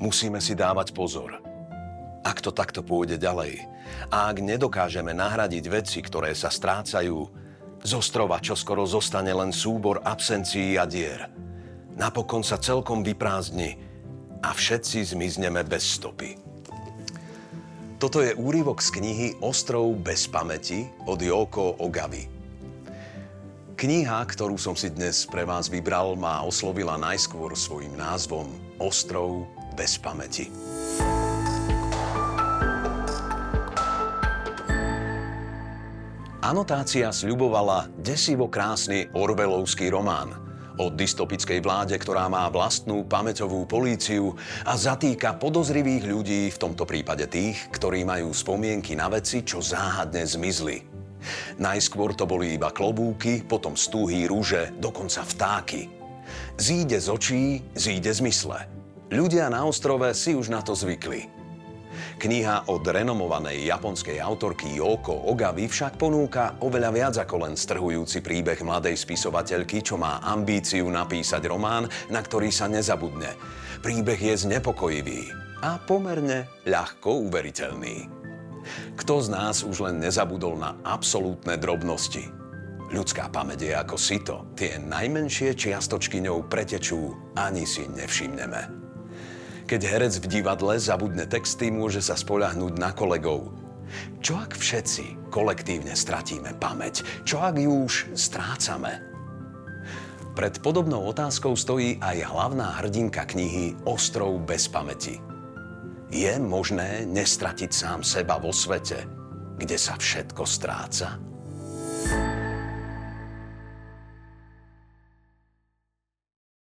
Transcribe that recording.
Musíme si dávať pozor. Ak to takto pôjde ďalej a ak nedokážeme nahradiť veci, ktoré sa strácajú, z ostrova čoskoro zostane len súbor absencií a dier. Napokon sa celkom vyprázdni a všetci zmizneme bez stopy. Toto je úryvok z knihy Ostrov bez pamäti od Joko Ogavy. Kniha, ktorú som si dnes pre vás vybral, ma oslovila najskôr svojim názvom Ostrov bez pamäti. Anotácia sľubovala desivo krásny Orvelovský román – o dystopickej vláde, ktorá má vlastnú pamäťovú políciu a zatýka podozrivých ľudí, v tomto prípade tých, ktorí majú spomienky na veci, čo záhadne zmizli. Najskôr to boli iba klobúky, potom stúhy rúže, dokonca vtáky. Zíde z očí, zíde z mysle. Ľudia na ostrove si už na to zvykli. Kniha od renomovanej japonskej autorky Yoko Ogavy však ponúka oveľa viac ako len strhujúci príbeh mladej spisovateľky, čo má ambíciu napísať román, na ktorý sa nezabudne. Príbeh je znepokojivý a pomerne ľahko uveriteľný. Kto z nás už len nezabudol na absolútne drobnosti? Ľudská pamäť je ako sito. Tie najmenšie čiastočky ňou pretečú, ani si nevšimneme. Keď herec v divadle zabudne texty, môže sa spoľahnúť na kolegov. Čo ak všetci kolektívne stratíme pamäť? Čo ak ju už strácame? Pred podobnou otázkou stojí aj hlavná hrdinka knihy Ostrov bez pamäti. Je možné nestratiť sám seba vo svete, kde sa všetko stráca?